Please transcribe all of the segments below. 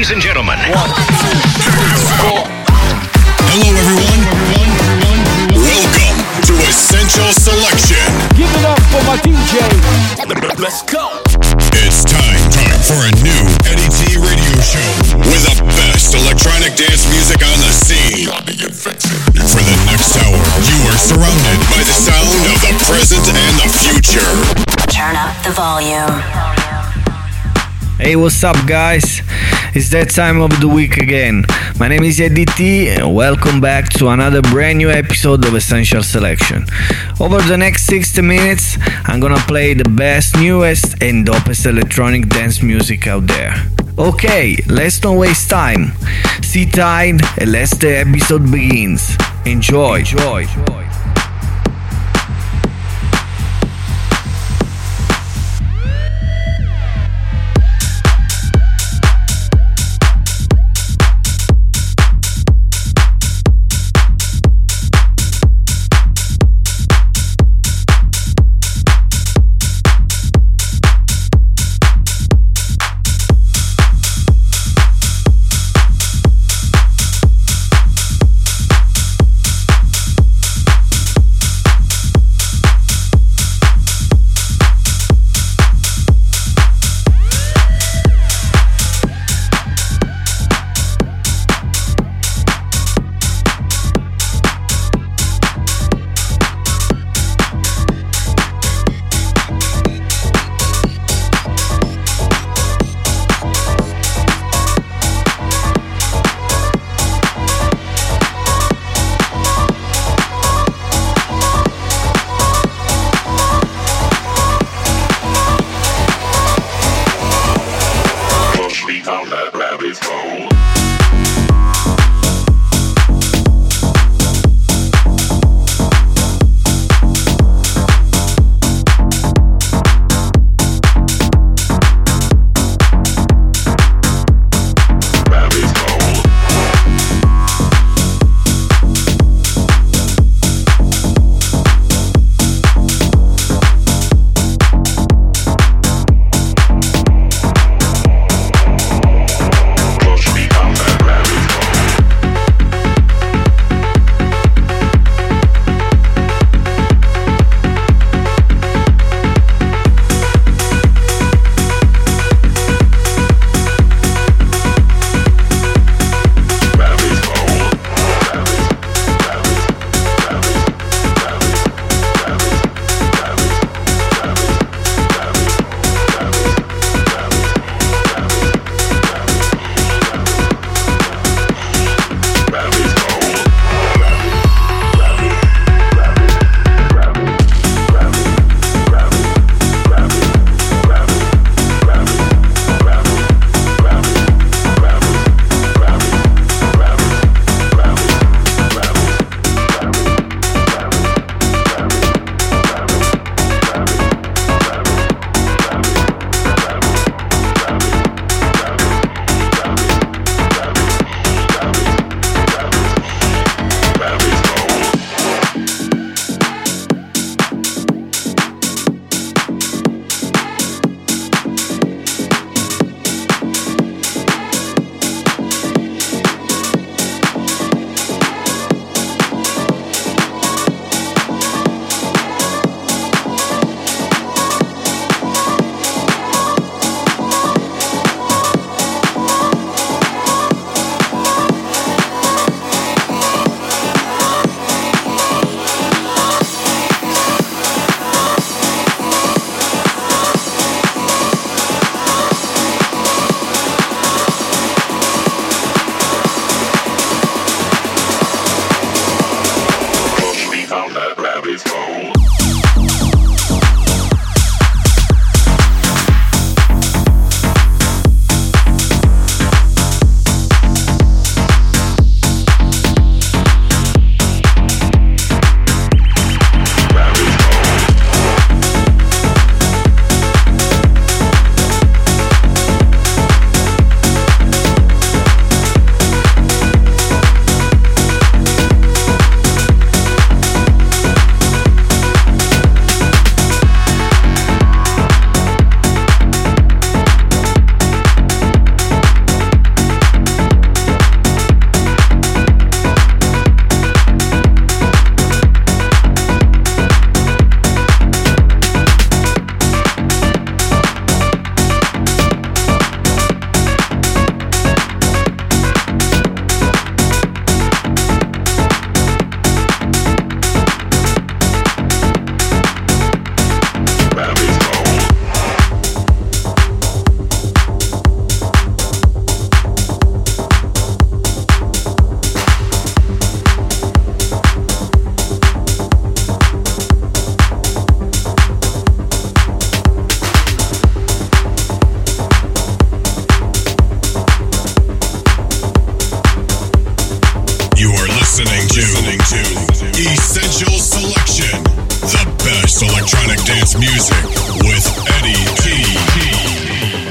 ladies and gentlemen. Hello, everyone. Welcome to Essential Selection. Give it up for my DJ. Let's go. It's time, time for a new Eddy T radio show with the best electronic dance music on the scene. For the next hour, you are surrounded by the sound of the present and the future. Turn up the volume. Hey, what's up, guys? It's that time of the week again. My name is Eddy T, and welcome back to another brand new episode of Essential Selection. Over the next 60 minutes, I'm gonna play the best, newest, and dopest electronic dance music out there. Okay, let's not waste time. Sit tight and let's the episode begins. Enjoy. Enjoy. Push listening to, listening to Essential Selection, the best electronic dance music with Eddy T.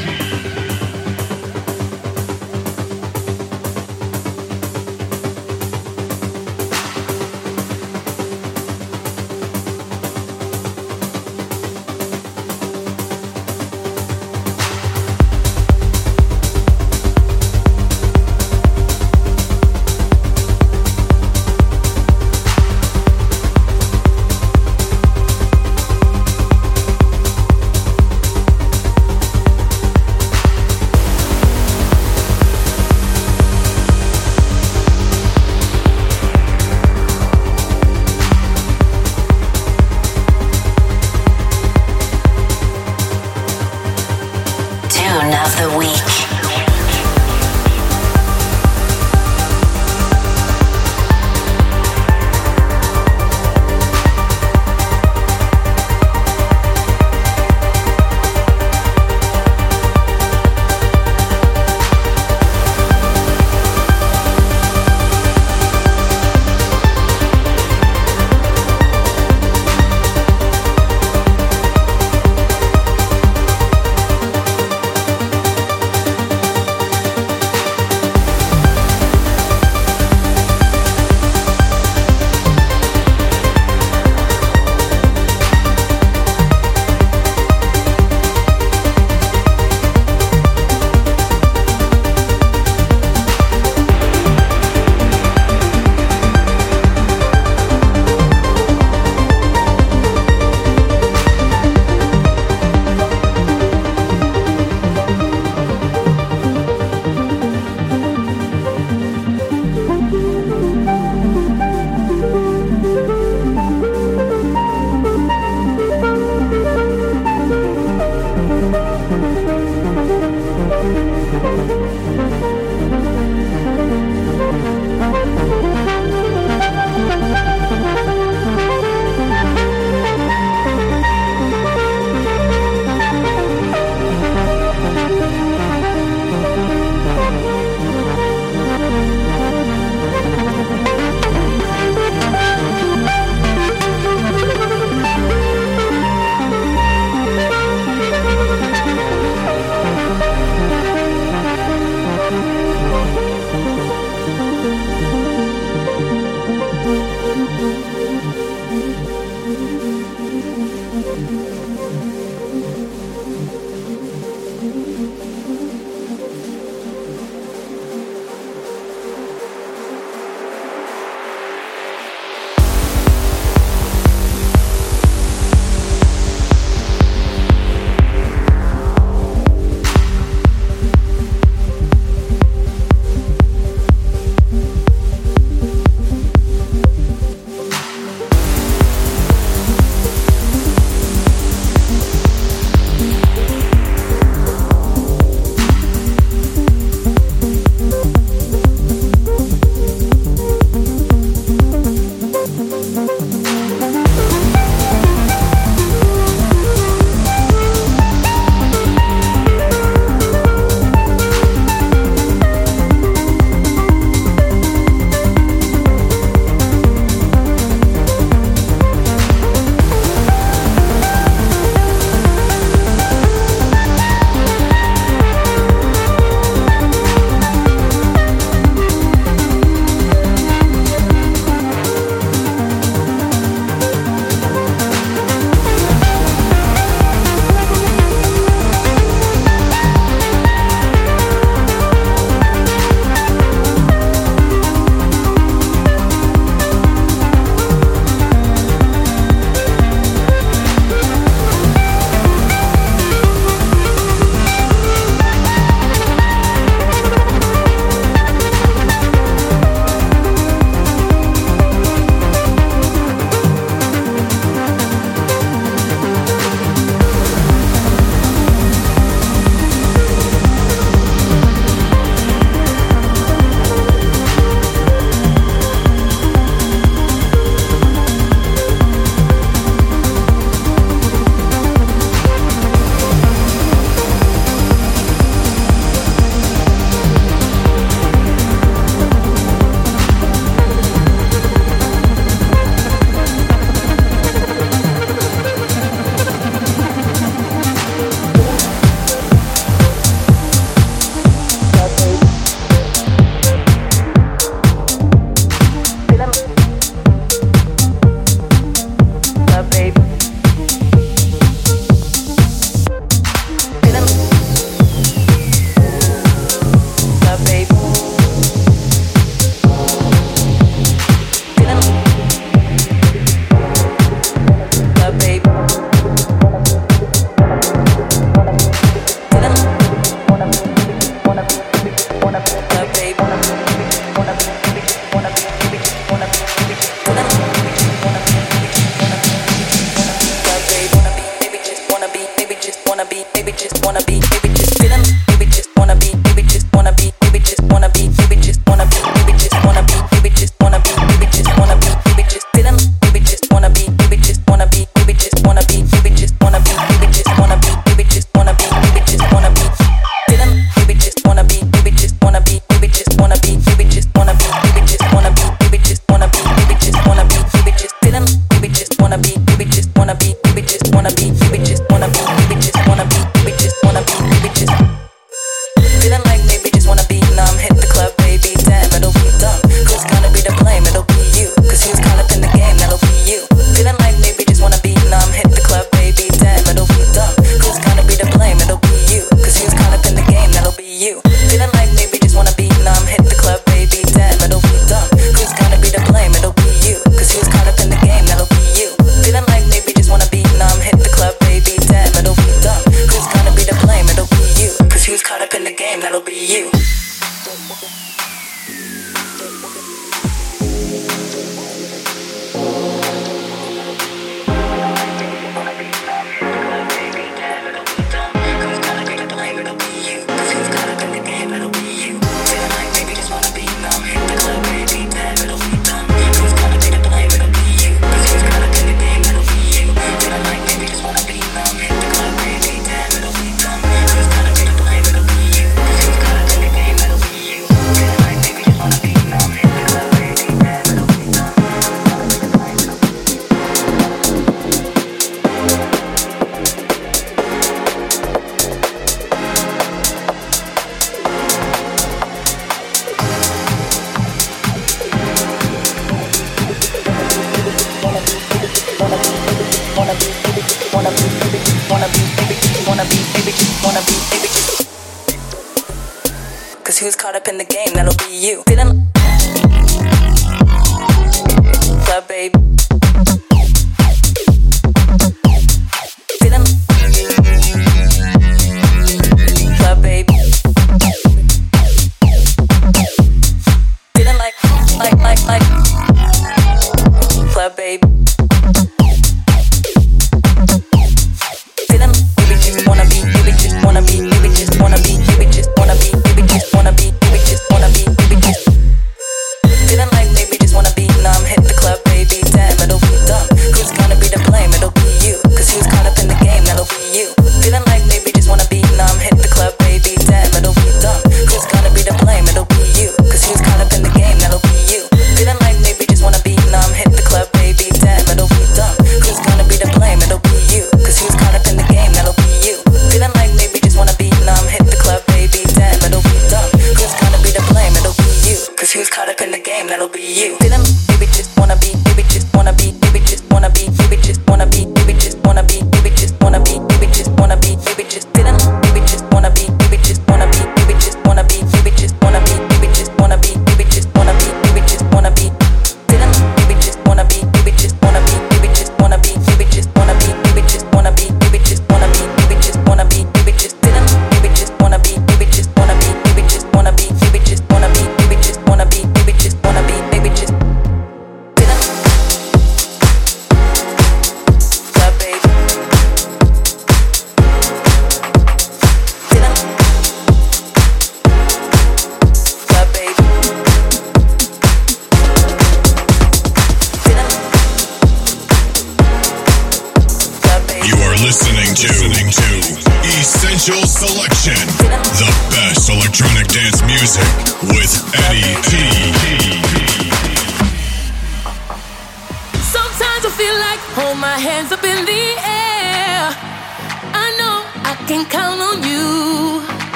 can count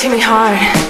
it to me hard.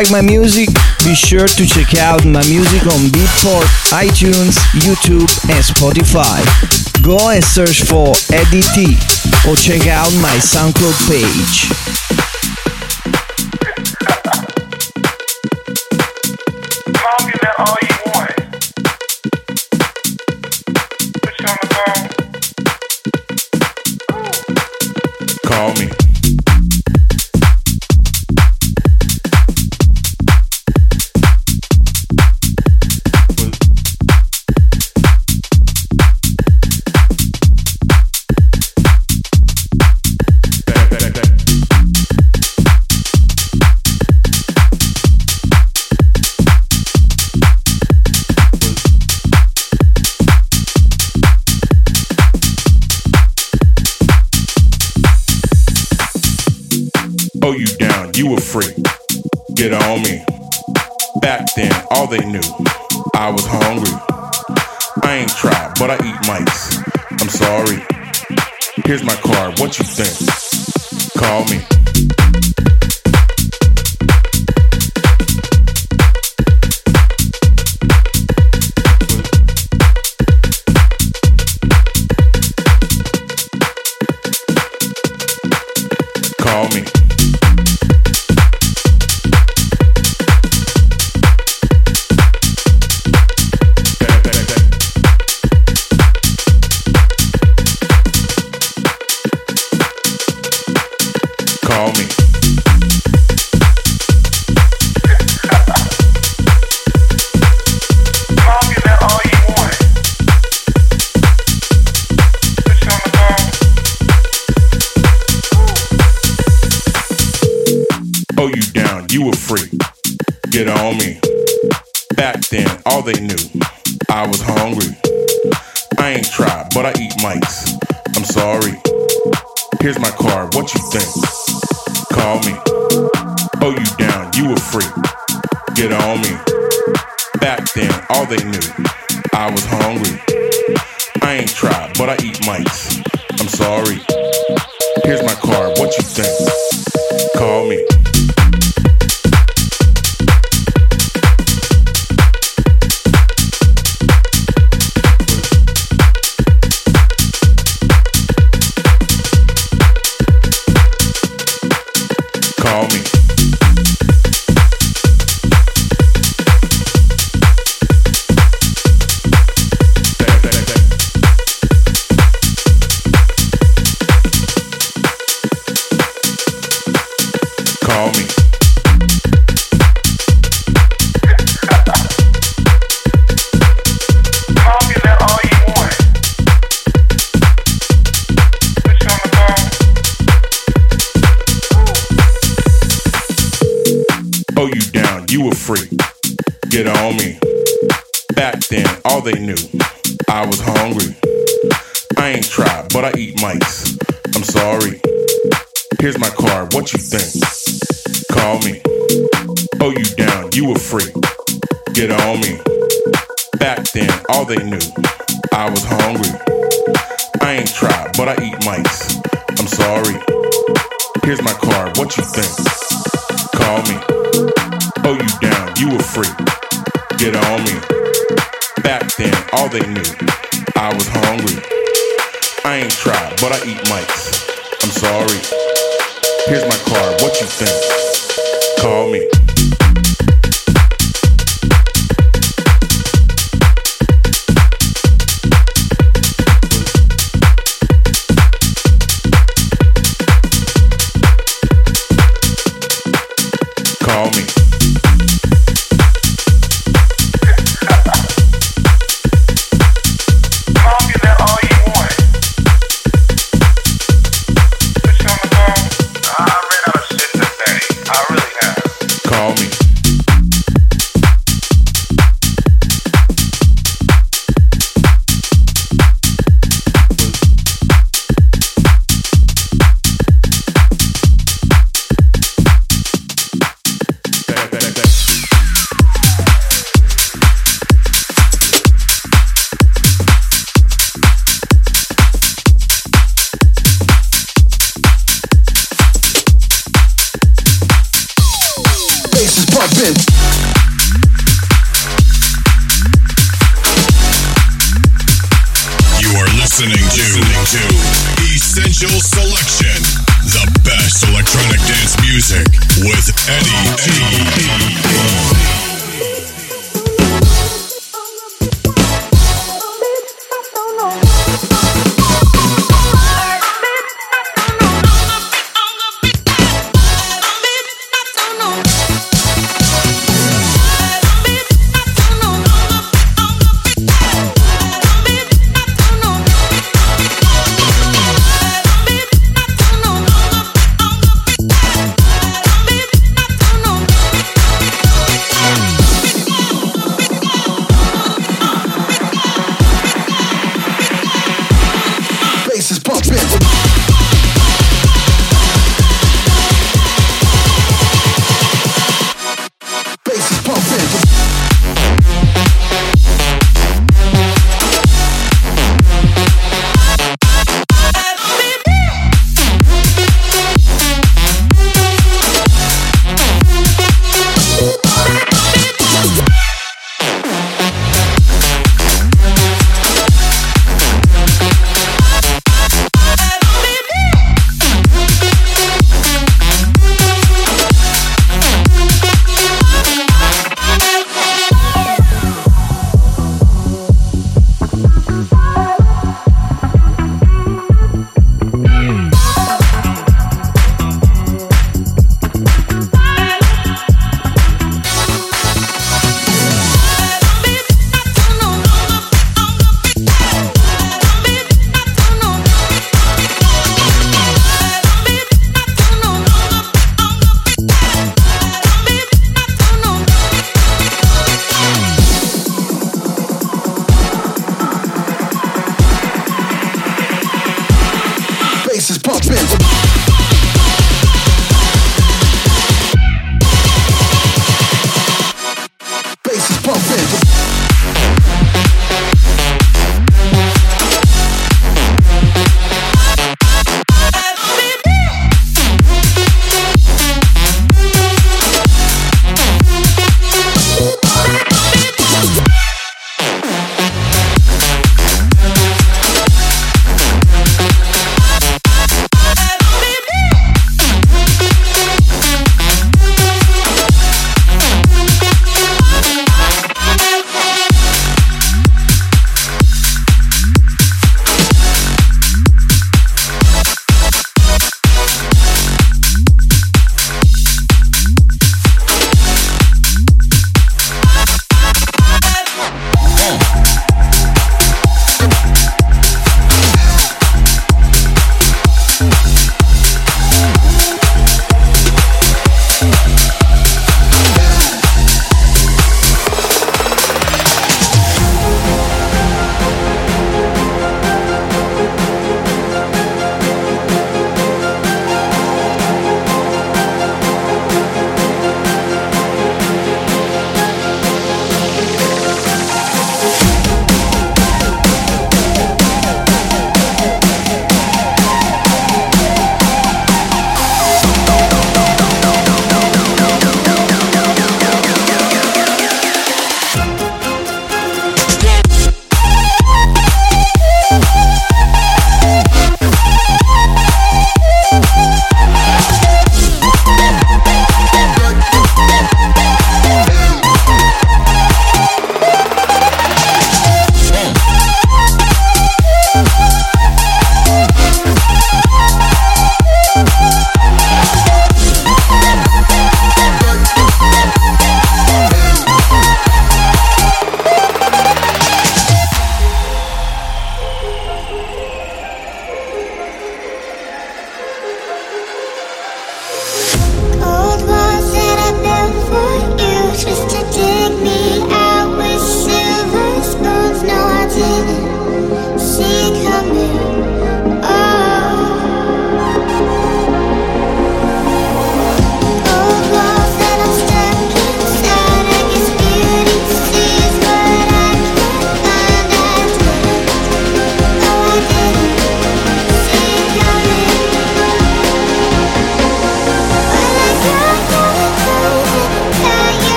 like my music, be sure to check out my music on Beatport, iTunes, YouTube, and Spotify. Go and search for Eddy T or check out my SoundCloud page.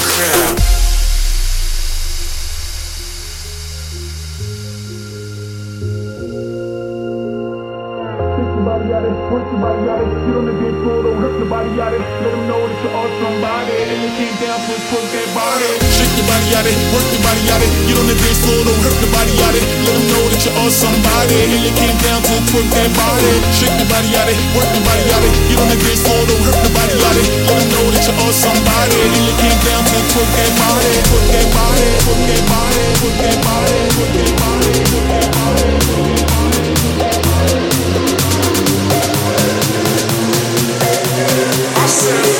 crowd. Work your body out it. Get on the dance floor, don't hurt nobody out it. Let them know that you're somebody. And it came down to twerk that body. Shake your body out it, work your body out it. Get on the dance floor, don't hurt nobody out it. Let them know that you're somebody. And it came down to twerk that body. Shake your body out it, work your body out it. Get on the dance floor, don't hurt nobody out it. Let them know that you're somebody. And it came down to twerk that body, twerk that body, twerk that body, twerk that body, twerk that body, twerk that body, twerk that body. myself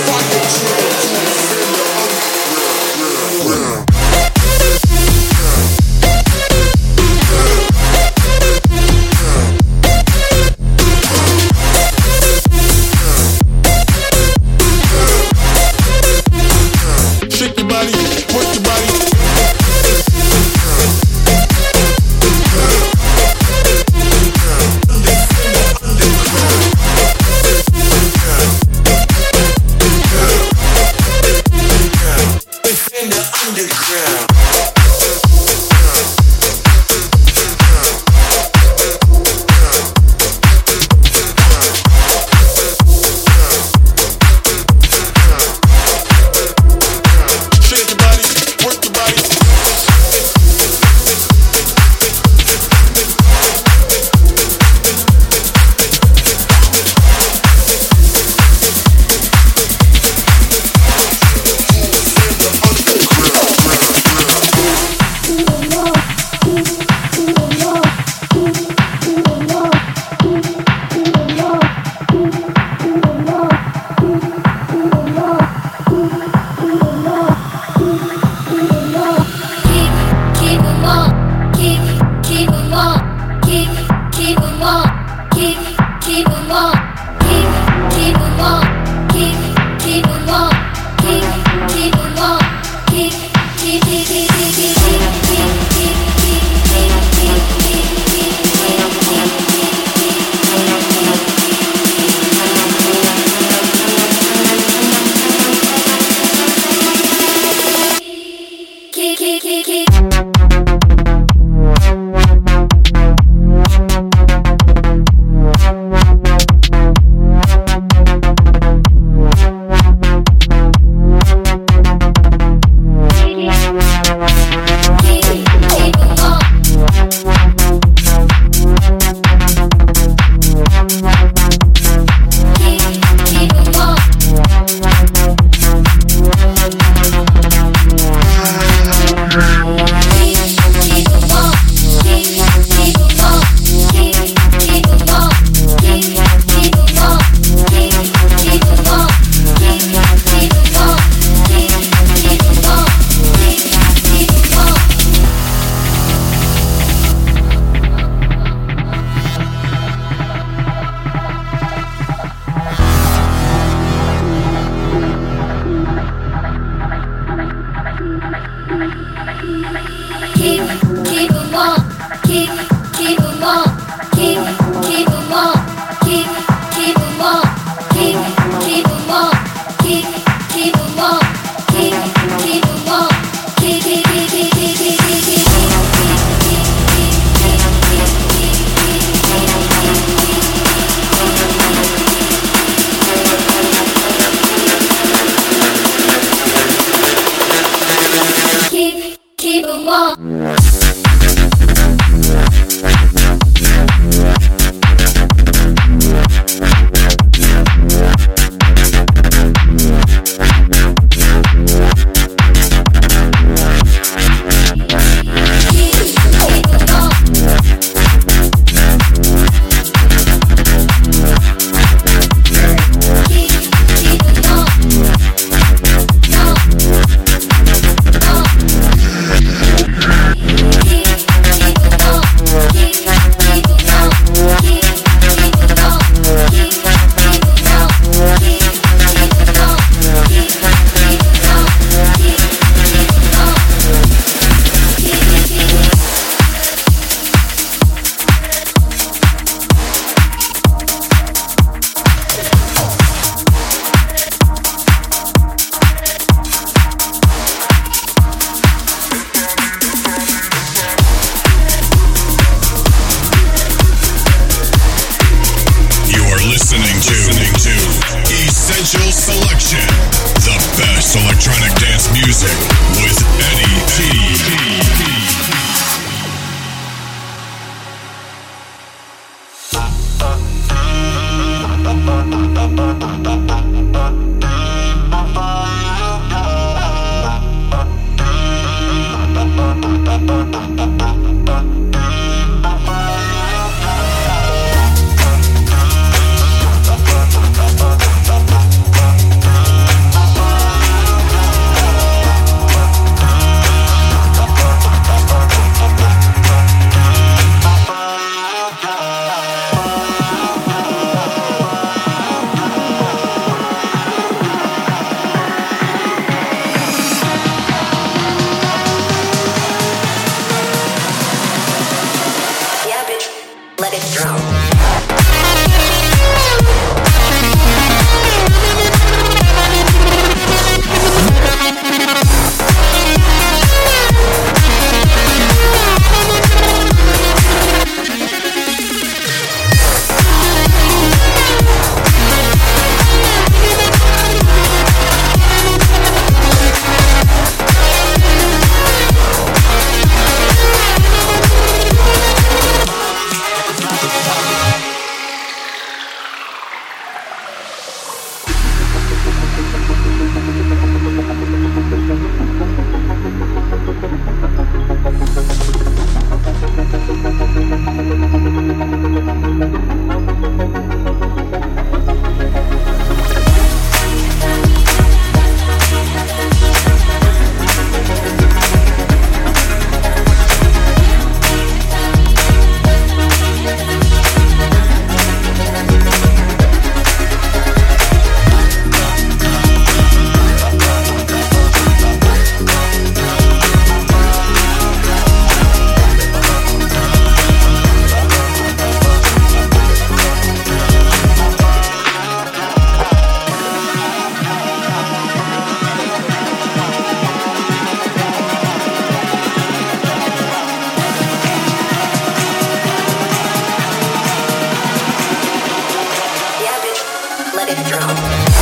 it drop.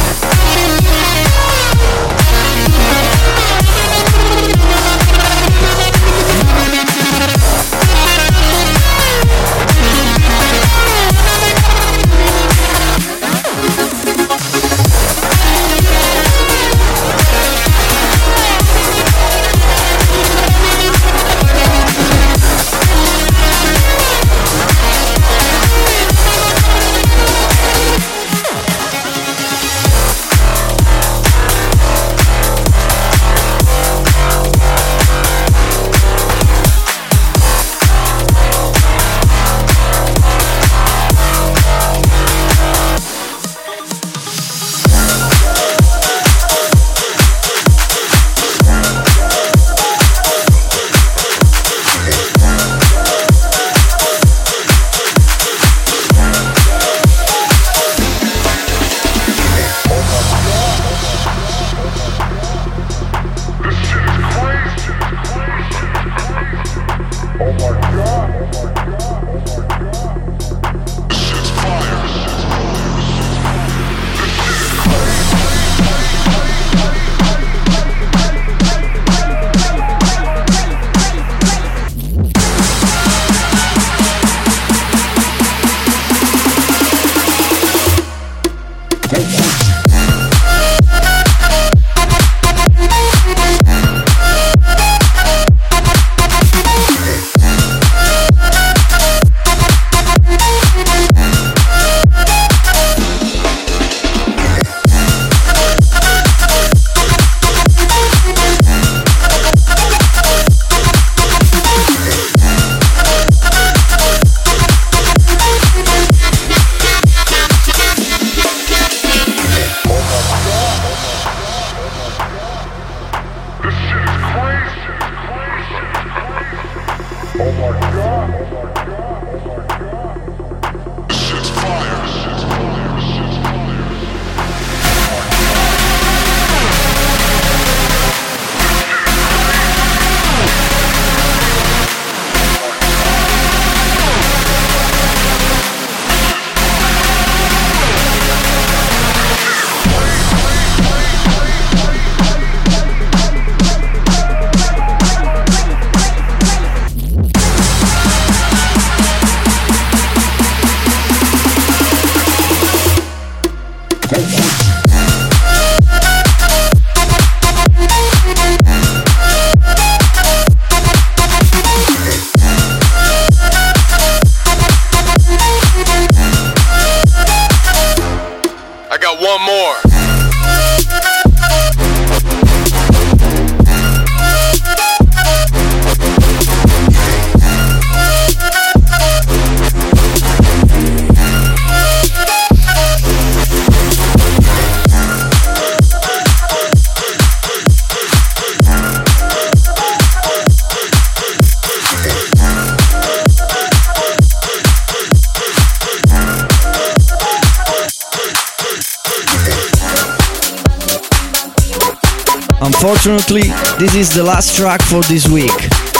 This is the last track for this week.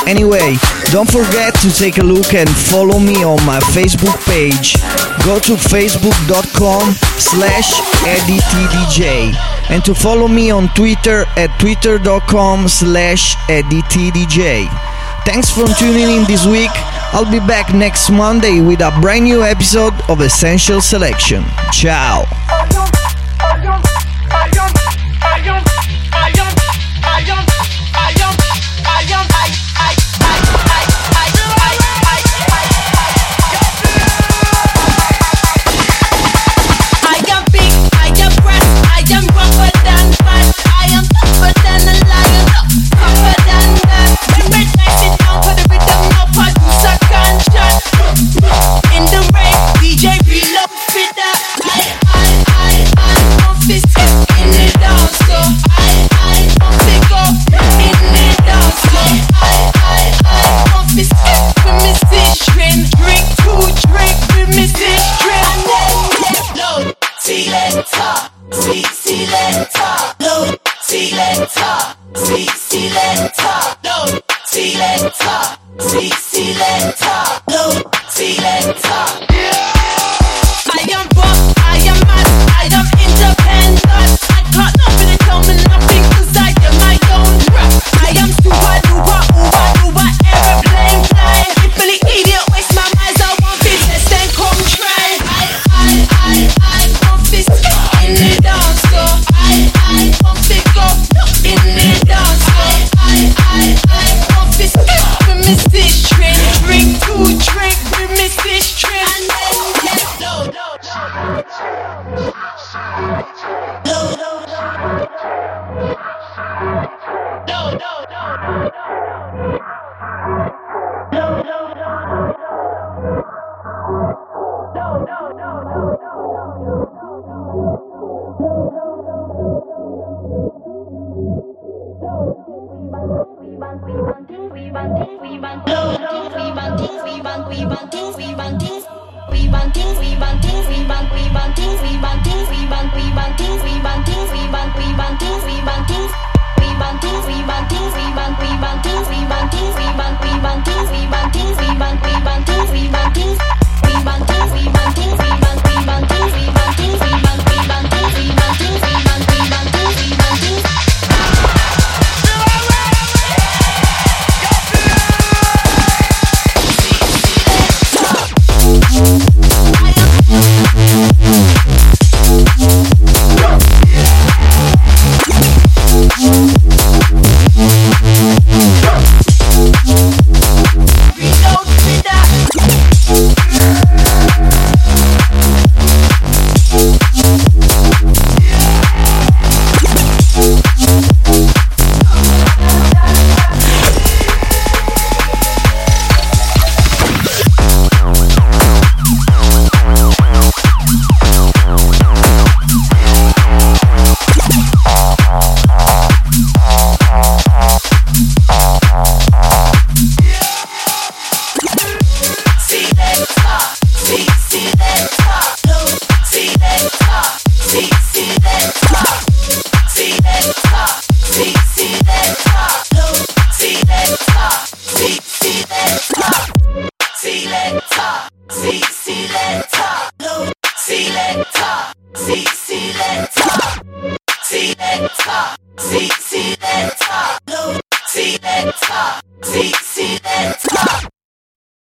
Anyway, don't forget to take a look and follow me on my Facebook page. Go to facebook.com slash editdj and to follow me on Twitter at twitter.com slash EddyTDeeJay. Thanks for tuning in this week. I'll be back next Monday with a brand new episode of Essential Selection. Ciao!